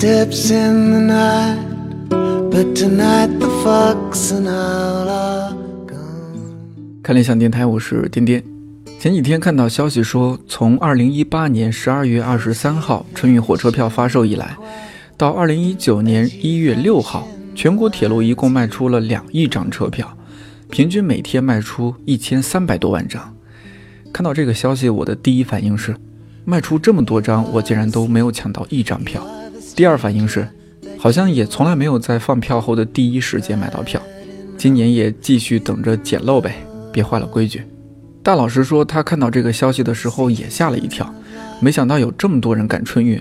steps in the night, but tonight the fox and owl are gone. 看理想电台，我是颠颠。前几天看到消息说，从二零一八年十二月二十三号春运火车票发售以来，到二零一九年一月六号，全国铁路一共卖出了两亿张车票，平均每天卖出一千三百多万张。看到这个消息，我的第一反应是，卖出这么多张，我竟然都没有抢到一张票。第二反应是，好像也从来没有在放票后的第一时间买到票。今年也继续等着捡漏呗，别坏了规矩。大老师说，他看到这个消息的时候也吓了一跳，没想到有这么多人赶春运。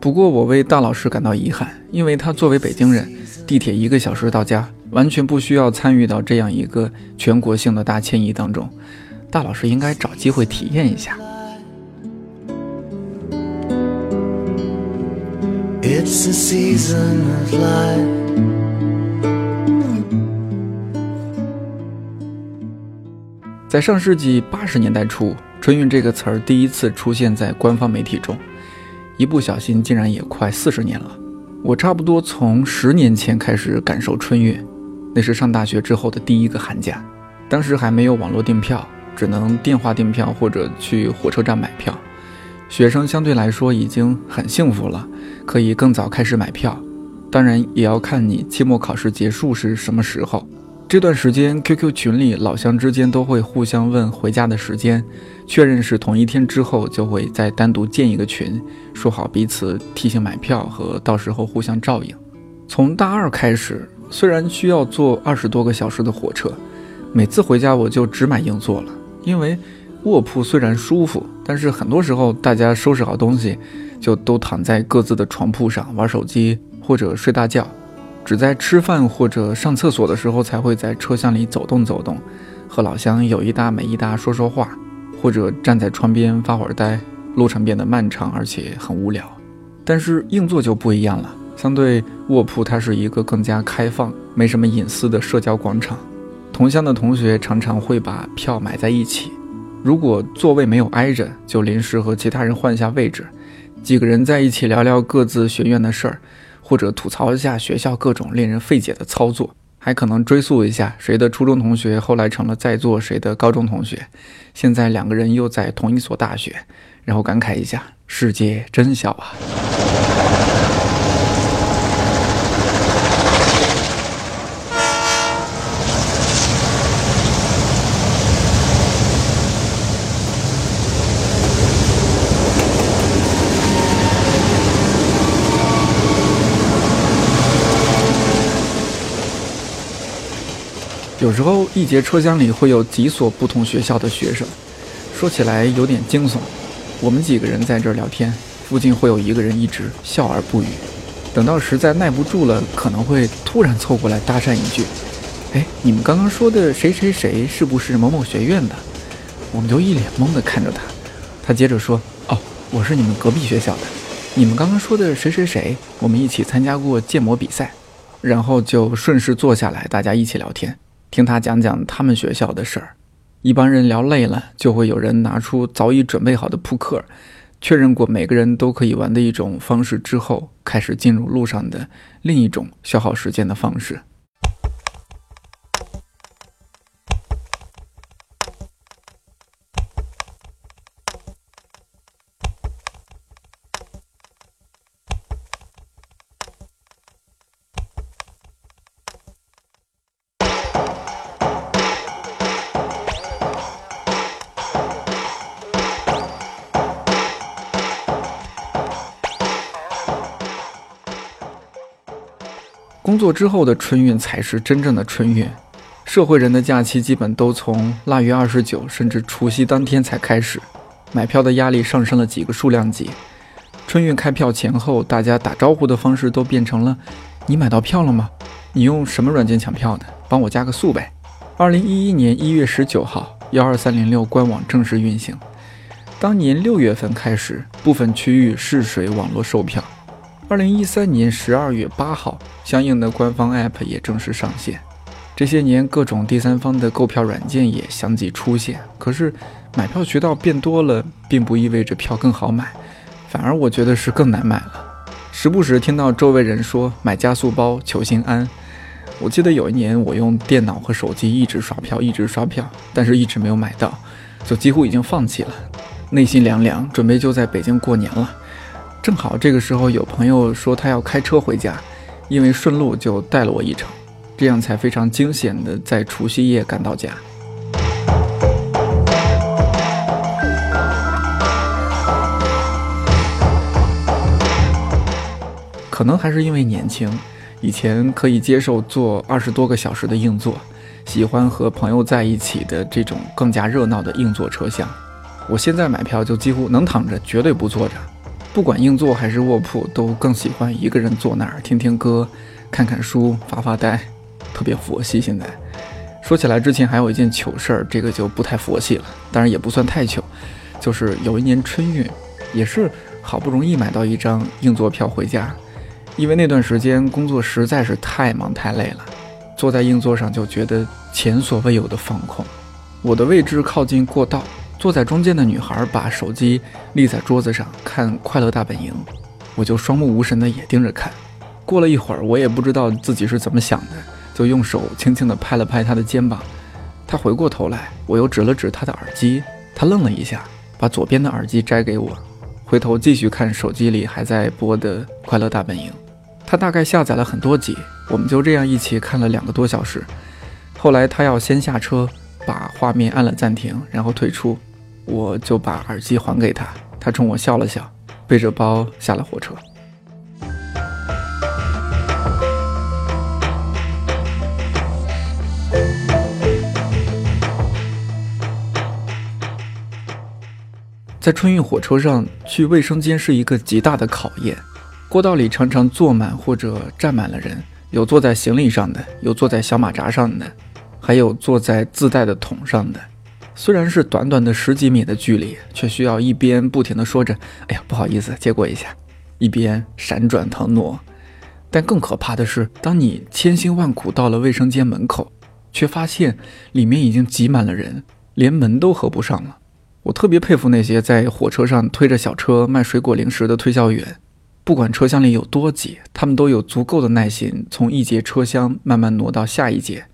不过我为大老师感到遗憾，因为他作为北京人，地铁一个小时到家，完全不需要参与到这样一个全国性的大迁移当中。大老师应该找机会体验一下。It's the season of life 在上世纪八十年代初，“春运”这个词儿第一次出现在官方媒体中，一不小心竟然也快四十年了。我差不多从十年前开始感受春运，那是上大学之后的第一个寒假，当时还没有网络订票，只能电话订票或者去火车站买票。学生相对来说已经很幸福了，可以更早开始买票。当然，也要看你期末考试结束是什么时候。这段时间，QQ 群里老乡之间都会互相问回家的时间，确认是同一天之后，就会再单独建一个群，说好彼此提醒买票和到时候互相照应。从大二开始，虽然需要坐二十多个小时的火车，每次回家我就只买硬座了，因为卧铺虽然舒服，但是很多时候大家收拾好东西，就都躺在各自的床铺上玩手机或者睡大觉。只在吃饭或者上厕所的时候才会在车厢里走动走动，和老乡有一搭没一搭说说话，或者站在窗边发会儿呆，路程变得漫长而且很无聊。但是硬座就不一样了，相对卧铺，它是一个更加开放、没什么隐私的社交广场。同乡的同学常常会把票买在一起，如果座位没有挨着，就临时和其他人换一下位置，几个人在一起聊聊各自学院的事儿。或者吐槽一下学校各种令人费解的操作，还可能追溯一下谁的初中同学后来成了在座谁的高中同学，现在两个人又在同一所大学，然后感慨一下世界真小啊。有时候一节车厢里会有几所不同学校的学生，说起来有点惊悚。我们几个人在这儿聊天，附近会有一个人一直笑而不语。等到实在耐不住了，可能会突然凑过来搭讪一句：“哎，你们刚刚说的谁谁谁是不是某某学院的？”我们就一脸懵地看着他。他接着说：“哦，我是你们隔壁学校的。你们刚刚说的谁谁谁，我们一起参加过建模比赛。”然后就顺势坐下来，大家一起聊天。听他讲讲他们学校的事儿，一帮人聊累了，就会有人拿出早已准备好的扑克，确认过每个人都可以玩的一种方式之后，开始进入路上的另一种消耗时间的方式。工作之后的春运才是真正的春运，社会人的假期基本都从腊月二十九甚至除夕当天才开始，买票的压力上升了几个数量级。春运开票前后，大家打招呼的方式都变成了：“你买到票了吗？你用什么软件抢票的？帮我加个速呗。”二零一一年一月十九号，幺二三零六官网正式运行。当年六月份开始，部分区域试水网络售票。二零一三年十二月八号，相应的官方 App 也正式上线。这些年，各种第三方的购票软件也相继出现。可是，买票渠道变多了，并不意味着票更好买，反而我觉得是更难买了。时不时听到周围人说买加速包求心安。我记得有一年我用电脑和手机一直刷票，一直刷票，但是一直没有买到，就几乎已经放弃了，内心凉凉，准备就在北京过年了。正好这个时候有朋友说他要开车回家，因为顺路就带了我一程，这样才非常惊险的在除夕夜赶到家。可能还是因为年轻，以前可以接受坐二十多个小时的硬座，喜欢和朋友在一起的这种更加热闹的硬座车厢。我现在买票就几乎能躺着，绝对不坐着。不管硬座还是卧铺，都更喜欢一个人坐那儿听听歌、看看书、发发呆，特别佛系。现在说起来，之前还有一件糗事儿，这个就不太佛系了，当然也不算太糗，就是有一年春运，也是好不容易买到一张硬座票回家。因为那段时间工作实在是太忙太累了，坐在硬座上就觉得前所未有的放空。我的位置靠近过道，坐在中间的女孩把手机立在桌子上看《快乐大本营》，我就双目无神的也盯着看。过了一会儿，我也不知道自己是怎么想的，就用手轻轻的拍了拍她的肩膀。她回过头来，我又指了指她的耳机，她愣了一下，把左边的耳机摘给我，回头继续看手机里还在播的《快乐大本营》。她大概下载了很多集，我们就这样一起看了两个多小时。后来她要先下车，把画面按了暂停，然后退出，我就把耳机还给他。他冲我笑了笑，背着包下了火车。在春运火车上去卫生间是一个极大的考验。过道里常常坐满或者站满了人，有坐在行李上的，有坐在小马扎上的，还有坐在自带的桶上的。虽然是短短的十几米的距离，却需要一边不停地说着“哎呀，不好意思，借过一下”，一边闪转腾挪。但更可怕的是，当你千辛万苦到了卫生间门口，却发现里面已经挤满了人，连门都合不上了。我特别佩服那些在火车上推着小车卖水果零食的推销员。不管车厢里有多挤，他们都有足够的耐心，从一节车厢慢慢挪到下一节，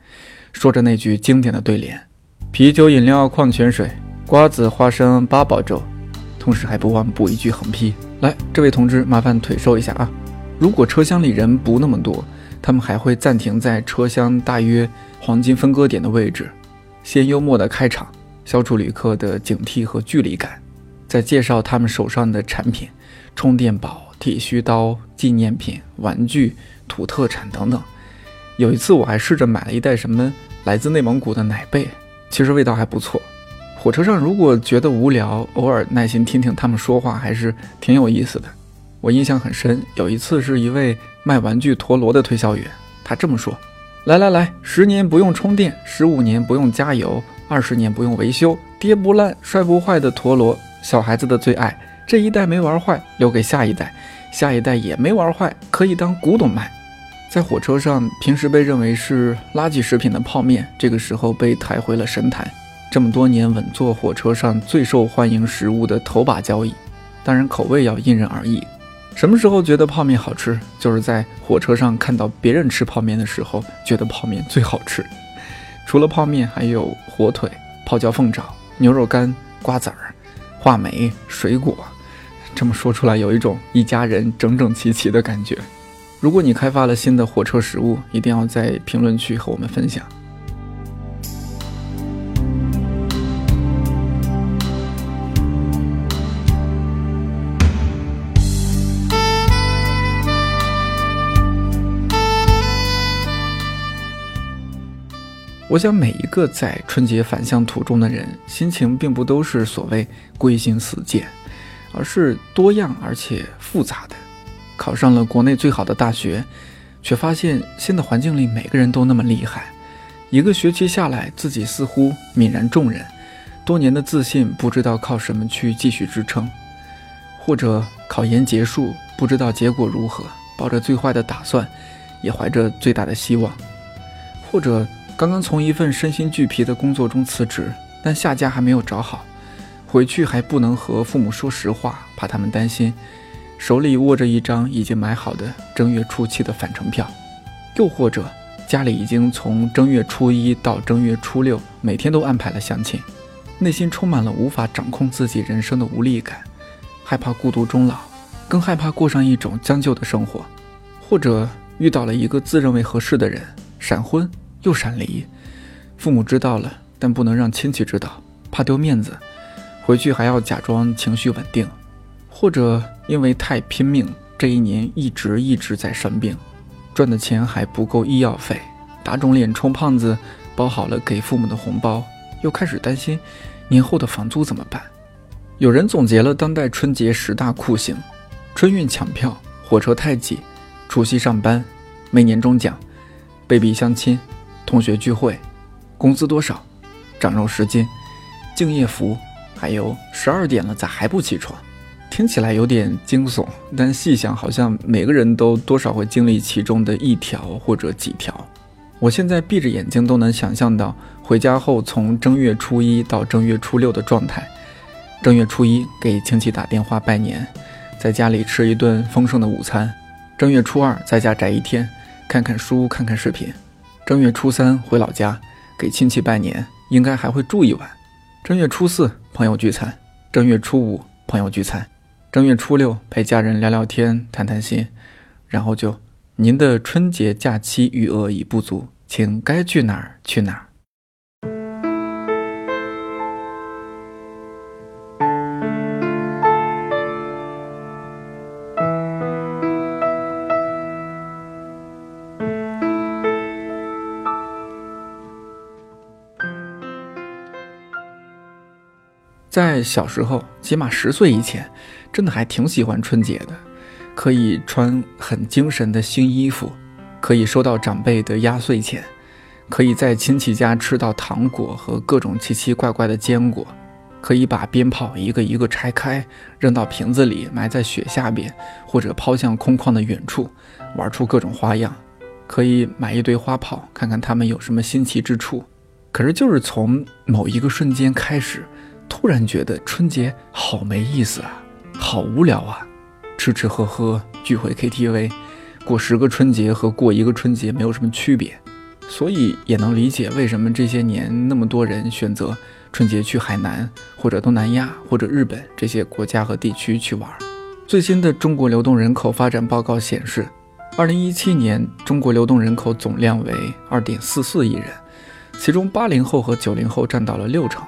说着那句经典的对联：“啤酒、饮料、矿泉水、瓜子、花生、八宝粥。”同时还不忘补一句横批：“来，这位同志，麻烦腿收一下啊！”如果车厢里人不那么多，他们还会暂停在车厢大约黄金分割点的位置，先幽默的开场，消除旅客的警惕和距离感，再介绍他们手上的产品：充电宝。剃须刀、纪念品、玩具、土特产等等。有一次，我还试着买了一袋什么来自内蒙古的奶贝，其实味道还不错。火车上如果觉得无聊，偶尔耐心听听他们说话，还是挺有意思的。我印象很深，有一次是一位卖玩具陀螺的推销员，他这么说：“来来来，十年不用充电，十五年不用加油，二十年不用维修，跌不烂、摔不坏的陀螺，小孩子的最爱。”这一代没玩坏，留给下一代；下一代也没玩坏，可以当古董卖。在火车上，平时被认为是垃圾食品的泡面，这个时候被抬回了神坛。这么多年稳坐火车上最受欢迎食物的头把交椅，当然口味要因人而异。什么时候觉得泡面好吃？就是在火车上看到别人吃泡面的时候，觉得泡面最好吃。除了泡面，还有火腿、泡椒凤爪、牛肉干、瓜子儿、话梅、水果。这么说出来，有一种一家人整整齐齐的感觉。如果你开发了新的火车食物，一定要在评论区和我们分享。我想，每一个在春节返乡途中的人，心情并不都是所谓归心似箭。而是多样而且复杂的，考上了国内最好的大学，却发现新的环境里每个人都那么厉害。一个学期下来，自己似乎泯然众人，多年的自信不知道靠什么去继续支撑，或者考研结束不知道结果如何，抱着最坏的打算，也怀着最大的希望，或者刚刚从一份身心俱疲的工作中辞职，但下家还没有找好。回去还不能和父母说实话，怕他们担心，手里握着一张已经买好的正月初七的返程票，又或者家里已经从正月初一到正月初六每天都安排了相亲，内心充满了无法掌控自己人生的无力感，害怕孤独终老，更害怕过上一种将就的生活，或者遇到了一个自认为合适的人，闪婚又闪离，父母知道了，但不能让亲戚知道，怕丢面子，回去还要假装情绪稳定。或者因为太拼命，这一年一直一直在生病，赚的钱还不够医药费，打肿脸充胖子，包好了给父母的红包，又开始担心年后的房租怎么办。有人总结了当代春节十大酷刑：春运抢票、火车太挤、除夕上班、没年终奖、被逼相亲、同学聚会、工资多少、长肉十斤、敬业福，还有十二点了咋还不起床？听起来有点惊悚，但细想，好像每个人都多少会经历其中的一条或者几条。我现在闭着眼睛都能想象到回家后从正月初一到正月初六的状态。正月初一给亲戚打电话拜年，在家里吃一顿丰盛的午餐。正月初二在家宅一天，看看书，看看视频。正月初三回老家给亲戚拜年，应该还会住一晚。正月初四朋友聚餐，正月初五朋友聚餐。正月初六陪家人聊聊天、谈谈心，然后就您的春节假期余额已不足，请该去哪儿去哪儿。在小时候，起码十岁以前，真的还挺喜欢春节的，可以穿很精神的新衣服，可以收到长辈的压岁钱，可以在亲戚家吃到糖果和各种奇奇怪怪的坚果，可以把鞭炮一个一个拆开，扔到瓶子里埋在雪下边，或者抛向空旷的远处，玩出各种花样，可以买一堆花炮，看看它们有什么新奇之处。可是，就是从某一个瞬间开始。突然觉得春节好没意思啊，好无聊啊，吃吃喝喝，聚会 KTV，过十个春节和过一个春节没有什么区别，所以也能理解为什么这些年那么多人选择春节去海南或者东南亚或者日本这些国家和地区去玩。最新的中国流动人口发展报告显示，二零一七年中国流动人口总量为二点四四亿人，其中八零后和九零后占到了六成。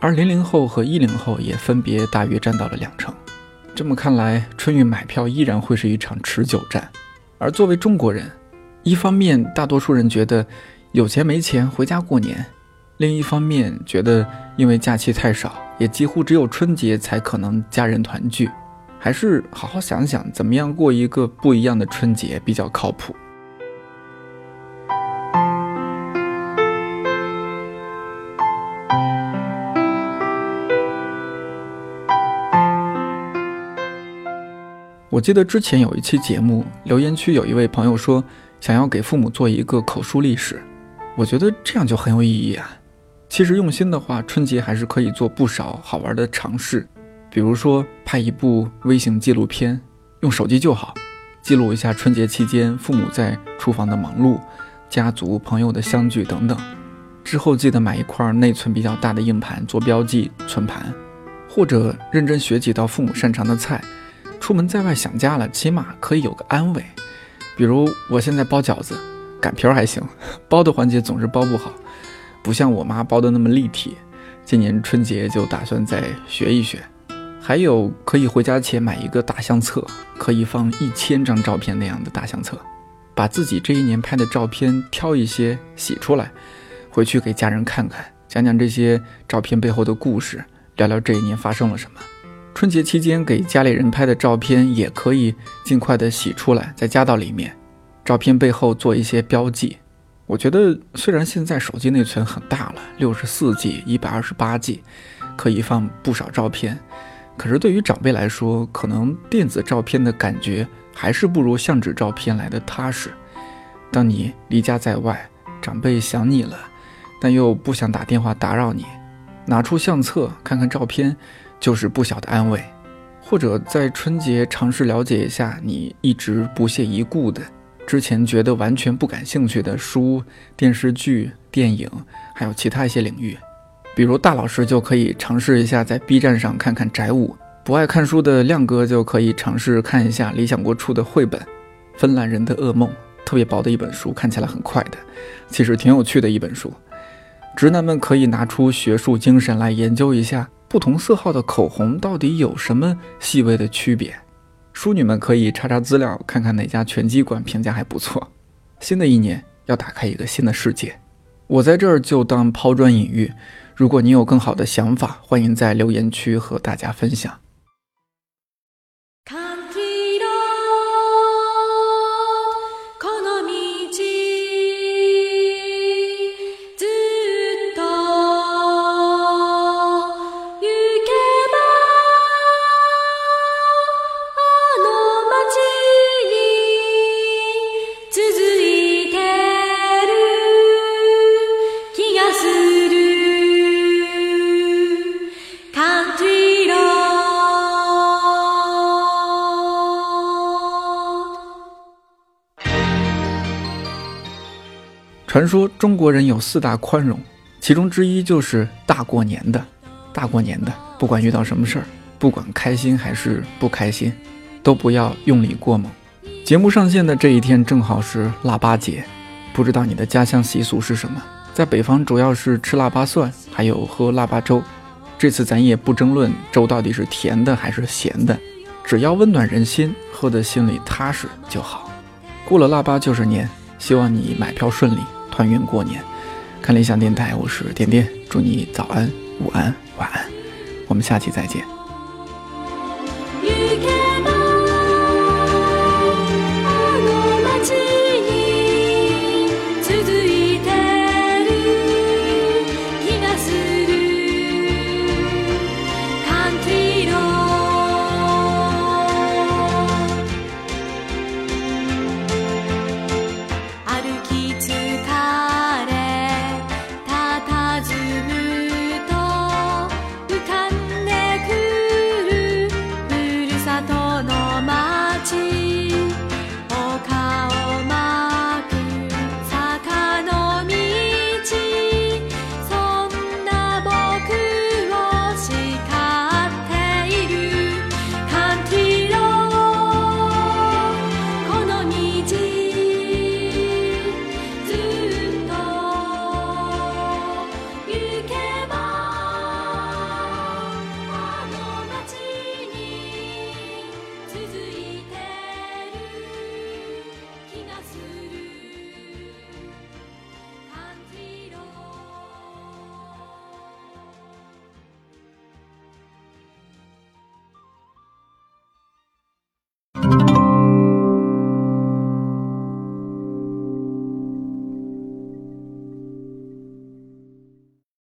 而零零后和一零后也分别大约占到了两成。这么看来，春运买票依然会是一场持久战。而作为中国人，一方面大多数人觉得有钱没钱回家过年，另一方面觉得因为假期太少，也几乎只有春节才可能家人团聚，还是好好想想怎么样过一个不一样的春节比较靠谱。我记得之前有一期节目，留言区有一位朋友说想要给父母做一个口述历史，我觉得这样就很有意义啊。其实用心的话，春节还是可以做不少好玩的尝试，比如说拍一部微型纪录片，用手机就好，记录一下春节期间父母在厨房的忙碌、家族朋友的相聚等等。之后记得买一块内存比较大的硬盘做标记存盘，或者认真学几道父母擅长的菜。出门在外想家了，起码可以有个安慰。比如我现在包饺子，擀皮儿还行，包的环节总是包不好，不像我妈包的那么立体。今年春节就打算再学一学。还有可以回家前买一个大相册，可以放一千张照片那样的大相册，把自己这一年拍的照片挑一些洗出来，回去给家人看看，讲讲这些照片背后的故事，聊聊这一年发生了什么。春节期间给家里人拍的照片也可以尽快的洗出来，再加到里面。照片背后做一些标记。我觉得虽然现在手机内存很大了，六十四 G、一百二十八 G，可以放不少照片，可是对于长辈来说，可能电子照片的感觉还是不如相纸照片来的踏实。当你离家在外，长辈想你了，但又不想打电话打扰你，拿出相册看看照片。就是不小的安慰，或者在春节尝试了解一下你一直不屑一顾的、之前觉得完全不感兴趣的书、电视剧、电影，还有其他一些领域。比如大老师就可以尝试一下在 B 站上看看宅舞，不爱看书的亮哥就可以尝试看一下理想国出的绘本《芬兰人的噩梦》，特别薄的一本书，看起来很快的，其实挺有趣的一本书。直男们可以拿出学术精神来研究一下不同色号的口红到底有什么细微的区别。淑女们可以查查资料，看看哪家拳击馆评价还不错。新的一年要打开一个新的世界，我在这儿就当抛砖引玉。如果你有更好的想法，欢迎在留言区和大家分享。传说中国人有四大宽容，其中之一就是大过年的，大过年的，不管遇到什么事儿，不管开心还是不开心，都不要用力过猛。节目上线的这一天正好是腊八节，不知道你的家乡习俗是什么？在北方主要是吃腊八蒜，还有喝腊八粥。这次咱也不争论粥到底是甜的还是咸的，只要温暖人心，喝的心里踏实就好。过了腊八就是年，希望你买票顺利。团圆过年，看理想电台，我是点点，祝你早安、午安、晚安，我们下期再见。